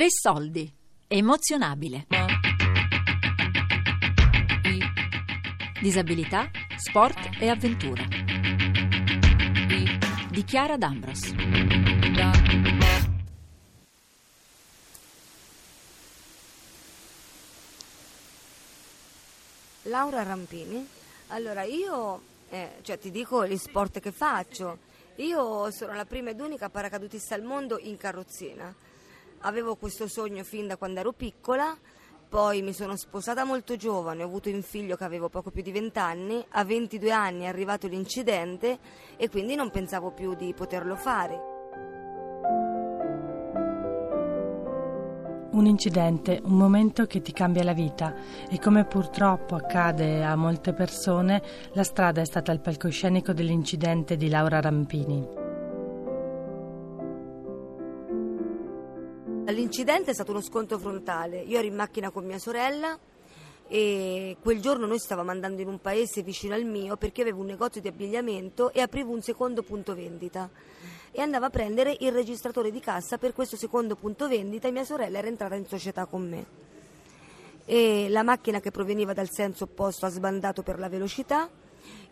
Tre soldi. Emozionabile. Disabilità, sport e avventura. Di Chiara D'Ambros. Laura Rampini. Allora, io eh, cioè, ti dico gli sport che faccio. Io sono la prima ed unica paracadutista al mondo in carrozzina. Avevo questo sogno fin da quando ero piccola, poi mi sono sposata molto giovane, ho avuto un figlio che avevo poco più di 20 anni, a 22 anni è arrivato l'incidente e quindi non pensavo più di poterlo fare. Un incidente, un momento che ti cambia la vita e come purtroppo accade a molte persone, la strada è stata il palcoscenico dell'incidente di Laura Rampini. L'incidente è stato uno scontro frontale. Io ero in macchina con mia sorella e quel giorno noi stavamo andando in un paese vicino al mio perché avevo un negozio di abbigliamento e aprivo un secondo punto vendita e andavo a prendere il registratore di cassa per questo secondo punto vendita e mia sorella era entrata in società con me. E la macchina che proveniva dal senso opposto ha sbandato per la velocità.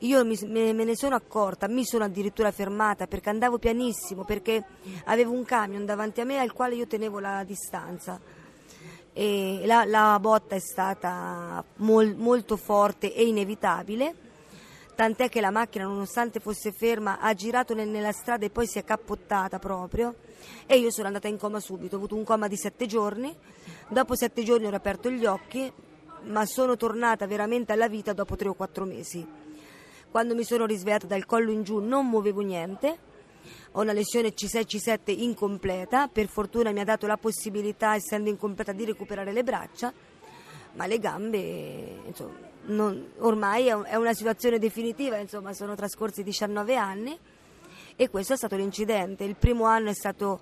Io mi, me, me ne sono accorta, mi sono addirittura fermata perché andavo pianissimo, perché avevo un camion davanti a me al quale io tenevo la distanza. E la, la botta è stata mol, molto forte e inevitabile tant'è che la macchina nonostante fosse ferma ha girato nel, nella strada e poi si è cappottata proprio e io sono andata in coma subito, ho avuto un coma di sette giorni, dopo sette giorni ho aperto gli occhi ma sono tornata veramente alla vita dopo tre o quattro mesi. Quando mi sono risvegliata dal collo in giù non muovevo niente, ho una lesione C6-C7 incompleta, per fortuna mi ha dato la possibilità, essendo incompleta, di recuperare le braccia, ma le gambe, insomma, non, ormai è una situazione definitiva, insomma sono trascorsi 19 anni. E questo è stato l'incidente. Il primo anno è stato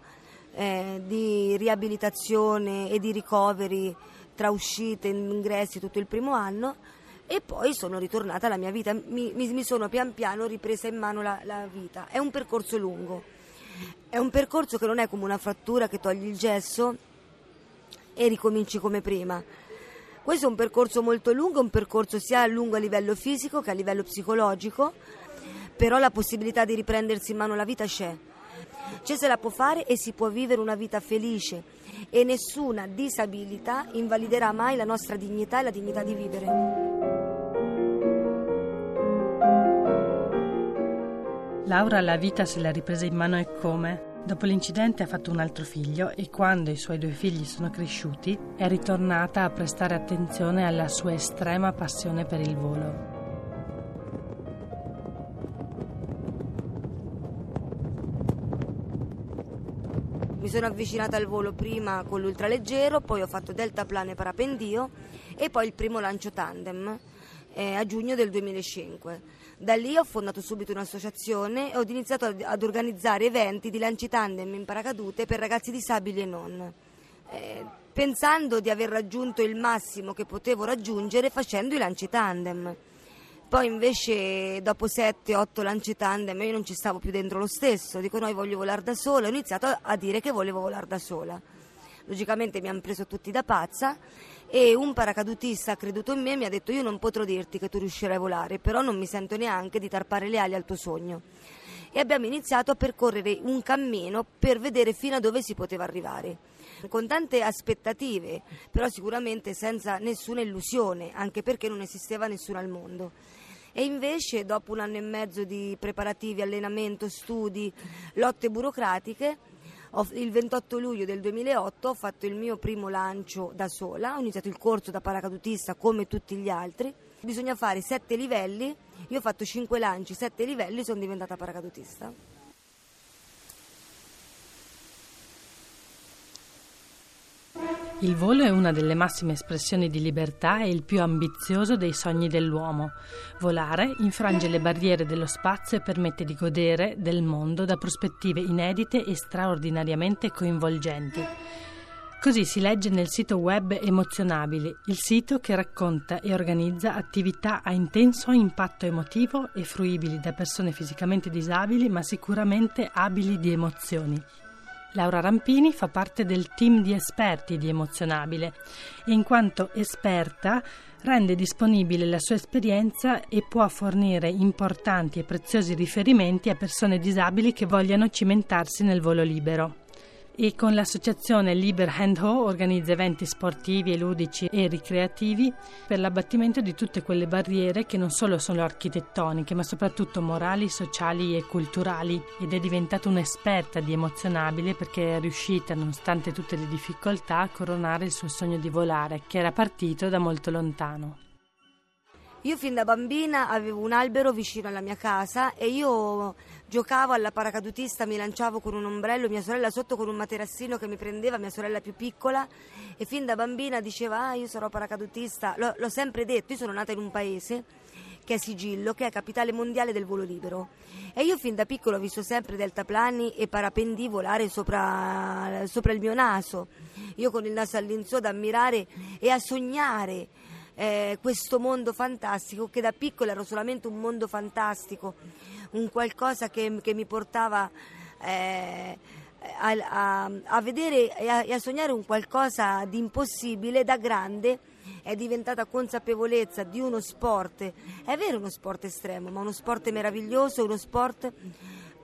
eh, di riabilitazione e di ricoveri tra uscite, ingressi, tutto il primo anno e poi sono ritornata alla mia vita, mi, mi, mi sono pian piano ripresa in mano la, la vita. È un percorso lungo, è un percorso che non è come una frattura che togli il gesso e ricominci come prima questo è un percorso molto lungo, un percorso sia lungo a livello fisico che a livello psicologico, però la possibilità di riprendersi in mano la vita c'è. C'è se la può fare e si può vivere una vita felice e nessuna disabilità invaliderà mai la nostra dignità e la dignità di vivere. Laura la vita se l'ha ripresa in mano e come? Dopo l'incidente ha fatto un altro figlio e quando i suoi due figli sono cresciuti è ritornata a prestare attenzione alla sua estrema passione per il volo. Mi sono avvicinata al volo prima con l'ultraleggero, poi ho fatto deltaplane parapendio e poi il primo lancio tandem eh, a giugno del 2005 da lì ho fondato subito un'associazione e ho iniziato ad organizzare eventi di lanci tandem in paracadute per ragazzi disabili e non. Eh, pensando di aver raggiunto il massimo che potevo raggiungere facendo i lanci tandem. Poi invece dopo 7-8 lanci tandem io non ci stavo più dentro lo stesso, dico no, voglio volare da sola, ho iniziato a dire che volevo volare da sola. Logicamente mi hanno preso tutti da pazza e un paracadutista ha creduto in me e mi ha detto io non potrò dirti che tu riuscirai a volare, però non mi sento neanche di tarpare le ali al tuo sogno. E abbiamo iniziato a percorrere un cammino per vedere fino a dove si poteva arrivare. Con tante aspettative, però sicuramente senza nessuna illusione, anche perché non esisteva nessuno al mondo. E invece, dopo un anno e mezzo di preparativi, allenamento, studi, lotte burocratiche, il 28 luglio del 2008 ho fatto il mio primo lancio da sola, ho iniziato il corso da paracadutista come tutti gli altri. Bisogna fare sette livelli, io ho fatto cinque lanci, sette livelli, sono diventata paracadutista. Il volo è una delle massime espressioni di libertà e il più ambizioso dei sogni dell'uomo. Volare infrange le barriere dello spazio e permette di godere del mondo da prospettive inedite e straordinariamente coinvolgenti. Così si legge nel sito web Emozionabili, il sito che racconta e organizza attività a intenso impatto emotivo e fruibili da persone fisicamente disabili ma sicuramente abili di emozioni. Laura Rampini fa parte del team di esperti di Emozionabile e in quanto esperta rende disponibile la sua esperienza e può fornire importanti e preziosi riferimenti a persone disabili che vogliano cimentarsi nel volo libero e con l'associazione Liber Hand Ho organizza eventi sportivi ludici e ricreativi per l'abbattimento di tutte quelle barriere che non solo sono architettoniche ma soprattutto morali, sociali e culturali ed è diventata un'esperta di emozionabile perché è riuscita nonostante tutte le difficoltà a coronare il suo sogno di volare che era partito da molto lontano. Io fin da bambina avevo un albero vicino alla mia casa e io giocavo alla paracadutista, mi lanciavo con un ombrello, mia sorella sotto con un materassino che mi prendeva, mia sorella più piccola e fin da bambina diceva ah io sarò paracadutista, L- l'ho sempre detto, io sono nata in un paese che è Sigillo, che è capitale mondiale del volo libero. E io fin da piccolo ho visto sempre deltaplani e parapendi volare sopra, sopra il mio naso. Io con il naso all'insù ad ammirare e a sognare eh, questo mondo fantastico che da piccola ero solamente un mondo fantastico, un qualcosa che, che mi portava eh, a, a, a, vedere e a, e a sognare un qualcosa di impossibile da grande è diventata consapevolezza di uno sport, è vero uno sport estremo, ma uno sport meraviglioso, uno sport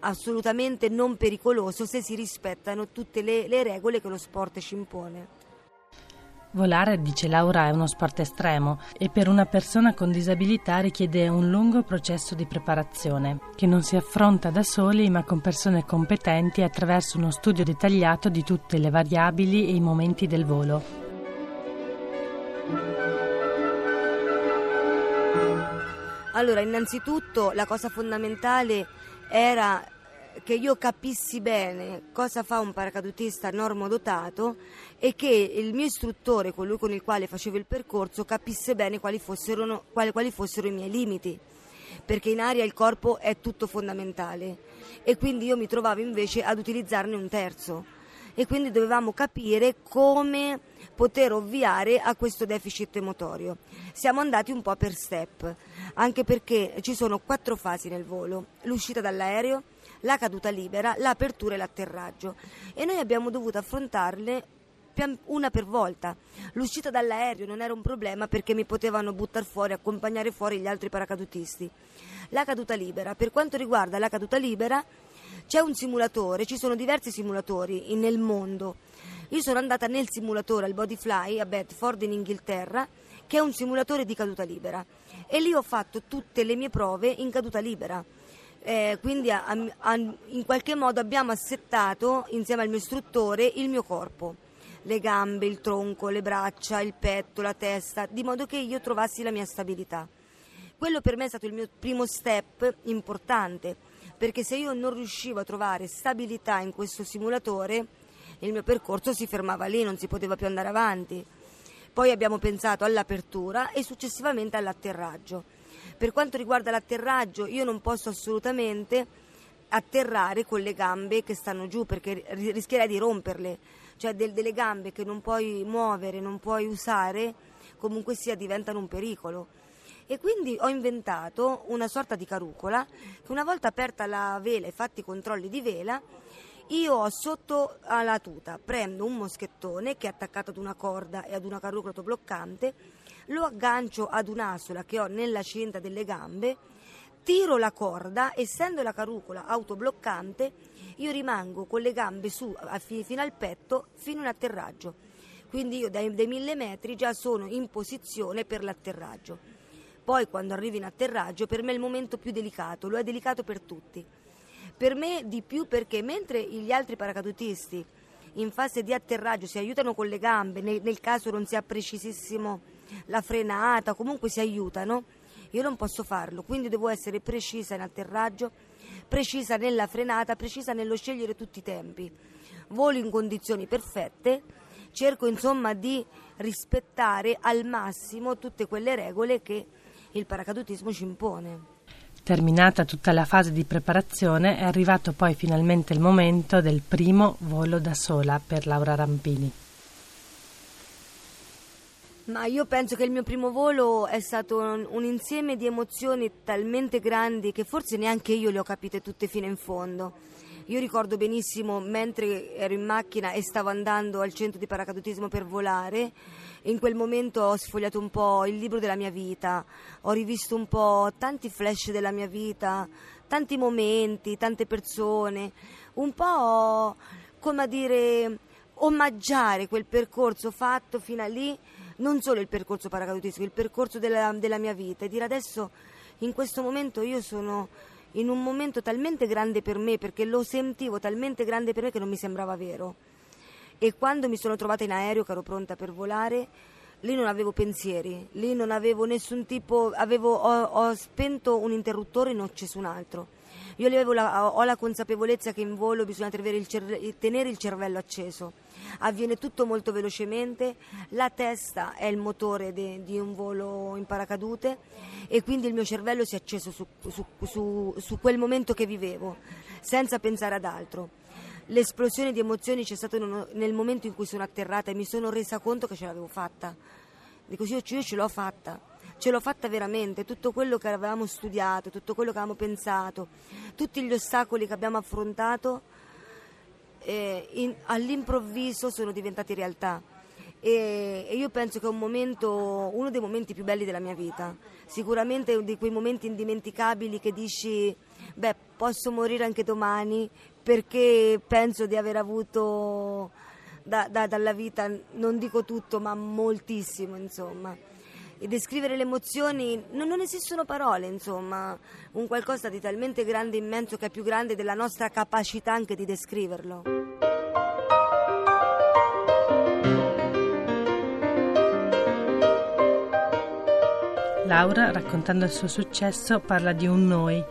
assolutamente non pericoloso se si rispettano tutte le, le regole che lo sport ci impone. Volare, dice Laura, è uno sport estremo e per una persona con disabilità richiede un lungo processo di preparazione, che non si affronta da soli ma con persone competenti attraverso uno studio dettagliato di tutte le variabili e i momenti del volo. Allora, innanzitutto la cosa fondamentale era che io capissi bene cosa fa un paracadutista normodotato e che il mio istruttore, colui con il quale facevo il percorso, capisse bene quali fossero, quali, quali fossero i miei limiti, perché in aria il corpo è tutto fondamentale. E quindi io mi trovavo invece ad utilizzarne un terzo. E quindi dovevamo capire come poter ovviare a questo deficit motorio. Siamo andati un po' per step, anche perché ci sono quattro fasi nel volo, l'uscita dall'aereo, la caduta libera, l'apertura e l'atterraggio e noi abbiamo dovuto affrontarle una per volta. L'uscita dall'aereo non era un problema perché mi potevano buttare fuori, accompagnare fuori gli altri paracadutisti. La caduta libera, per quanto riguarda la caduta libera, c'è un simulatore, ci sono diversi simulatori nel mondo. Io sono andata nel simulatore al Bodyfly a Bedford in Inghilterra, che è un simulatore di caduta libera, e lì ho fatto tutte le mie prove in caduta libera eh, quindi a, a, in qualche modo abbiamo assettato insieme al mio istruttore il mio corpo, le gambe, il tronco, le braccia, il petto, la testa, di modo che io trovassi la mia stabilità. Quello per me è stato il mio primo step importante, perché se io non riuscivo a trovare stabilità in questo simulatore, il mio percorso si fermava lì, non si poteva più andare avanti. Poi abbiamo pensato all'apertura e successivamente all'atterraggio per quanto riguarda l'atterraggio, io non posso assolutamente atterrare con le gambe che stanno giù perché rischierei di romperle, cioè del, delle gambe che non puoi muovere, non puoi usare, comunque sia diventano un pericolo. E quindi ho inventato una sorta di carucola che una volta aperta la vela e fatti i controlli di vela, io ho sotto alla tuta, prendo un moschettone che è attaccato ad una corda e ad una carucola autobloccante, lo aggancio ad un'asola che ho nella cinta delle gambe, tiro la corda, essendo la carucola autobloccante, io rimango con le gambe su fino al petto fino in atterraggio. Quindi io dai, dai mille metri già sono in posizione per l'atterraggio. Poi quando arrivo in atterraggio per me è il momento più delicato, lo è delicato per tutti per me di più perché mentre gli altri paracadutisti in fase di atterraggio si aiutano con le gambe, nel, nel caso non sia precisissimo la frenata, comunque si aiutano, io non posso farlo, quindi devo essere precisa in atterraggio, precisa nella frenata, precisa nello scegliere tutti i tempi. Volo in condizioni perfette, cerco insomma di rispettare al massimo tutte quelle regole che il paracadutismo ci impone. Terminata tutta la fase di preparazione, è arrivato poi finalmente il momento del primo volo da sola per Laura Rampini. Ma io penso che il mio primo volo è stato un, un, insieme di emozioni talmente grandi che forse neanche io le ho capite tutte fino in fondo. Io ricordo benissimo mentre ero in macchina e stavo andando al centro di paracadutismo per volare, in quel momento ho sfogliato un po' il libro della mia vita, ho rivisto un po' tanti flash della mia vita, tanti momenti, tante persone, un po' come a dire omaggiare quel percorso fatto fino a lì, non solo il percorso paracadutistico, il percorso della, della mia vita e dire adesso in questo momento io sono in un momento talmente grande per me, perché lo sentivo talmente grande per me che non mi sembrava vero. E quando mi sono trovata in aereo, che ero pronta per volare, lì non avevo pensieri, lì non avevo nessun tipo, avevo, ho, ho spento un interruttore e ho acceso un altro. Io la, ho la consapevolezza che in volo bisogna tenere il, cerve- tenere il cervello acceso. Avviene tutto molto velocemente, la testa è il motore de- di un volo in paracadute e quindi il mio cervello si è acceso su, su, su, su quel momento che vivevo, senza pensare ad altro. L'esplosione di emozioni c'è stata nel momento in cui sono atterrata e mi sono resa conto che ce l'avevo fatta. Dico, io, io ce l'ho fatta ce l'ho fatta veramente, tutto quello che avevamo studiato, tutto quello che avevamo pensato, tutti gli ostacoli che abbiamo affrontato, eh, in, all'improvviso sono diventati realtà. E, e, io penso che è un momento, uno dei momenti più belli della mia vita, sicuramente uno di quei momenti indimenticabili che dici, beh, posso morire anche domani perché penso di aver avuto da, da, dalla vita, non dico tutto, ma moltissimo, insomma e descrivere le emozioni, non, non, esistono parole, insomma, un qualcosa di talmente grande e immenso che è più grande della nostra capacità anche di descriverlo. Laura, raccontando il suo successo, parla di un noi,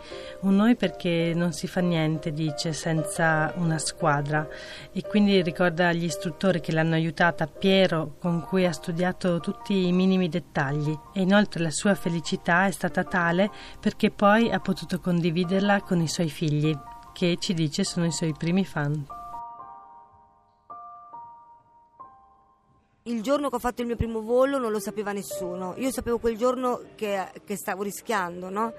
un noi perché non si fa niente, dice, senza una squadra. E quindi ricorda gli istruttori che l'hanno aiutata, Piero, con cui ha studiato tutti i minimi dettagli. E inoltre la sua felicità è stata tale perché poi ha potuto condividerla con i suoi figli, che ci dice sono i suoi primi fan. Il giorno che ho fatto il mio primo volo non lo sapeva nessuno. Io sapevo quel giorno che, che stavo rischiando, no?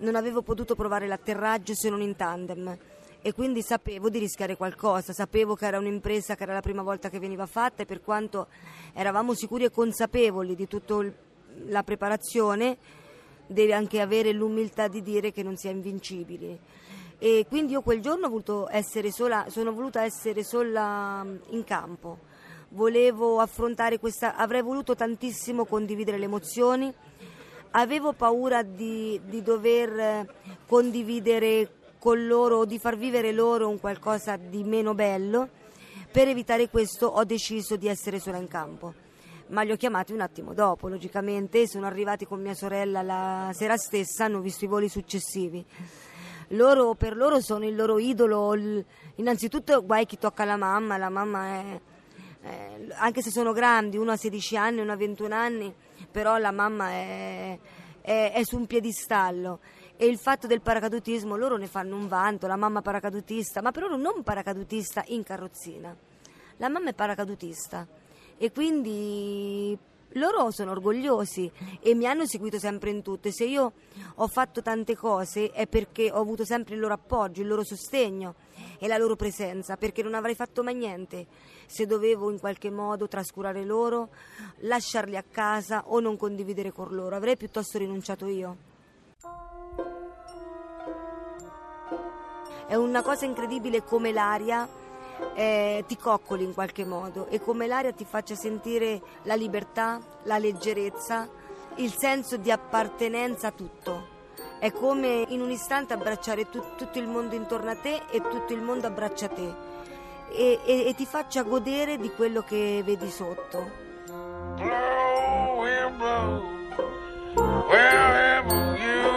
Non avevo potuto provare l'atterraggio se non in tandem e quindi sapevo di rischiare qualcosa, sapevo che era un'impresa che era la prima volta che veniva fatta e per quanto eravamo sicuri e consapevoli di tutta la preparazione, devi anche avere l'umiltà di dire che non si è invincibili. E quindi io quel giorno sola, sono voluta essere sola in campo volevo affrontare questa, avrei voluto tantissimo condividere le emozioni, avevo paura di, di dover condividere con loro o di far vivere loro un qualcosa di meno bello, per evitare questo ho deciso di essere sola in campo. Ma li ho chiamati un attimo dopo, logicamente, sono arrivati con mia sorella la sera stessa, hanno visto i voli successivi. Loro, per loro sono il loro idolo, innanzitutto guai chi tocca la mamma, la mamma è eh, anche se sono grandi, uno ha 16 anni, uno ha 21 anni, però la mamma è, è, è su un piedistallo. E il fatto del paracadutismo loro ne fanno un vanto, la mamma paracadutista, ma per loro non paracadutista in carrozzina, la mamma è paracadutista. E quindi loro sono orgogliosi e mi hanno seguito sempre in tutto se io ho fatto tante cose è perché ho avuto sempre il loro appoggio, il loro sostegno e la loro presenza, perché non avrei fatto mai niente se dovevo in qualche modo trascurare loro, lasciarli a casa o non condividere con loro, avrei piuttosto rinunciato io. È una cosa incredibile come l'aria eh, ti coccoli in qualche modo e come l'aria ti faccia sentire la libertà, la leggerezza, il senso di appartenenza a tutto. È come in un istante abbracciare tu, tutto il mondo intorno a te e tutto il mondo abbraccia te e, e, e ti faccia godere di quello che vedi sotto. Blow, blow, wherever you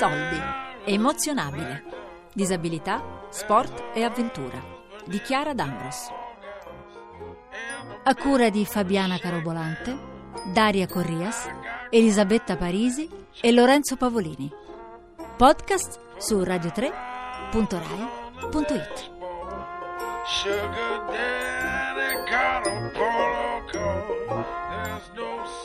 soldi. Emozionabile. Disabilità, sport e avventura di Chiara D'Ambros. A cura di Fabiana Carobolante, Daria Corrias, Elisabetta Parisi e Lorenzo Pavolini. Podcast su radio3.rai.it. Sugar daddy got a polo. There's no.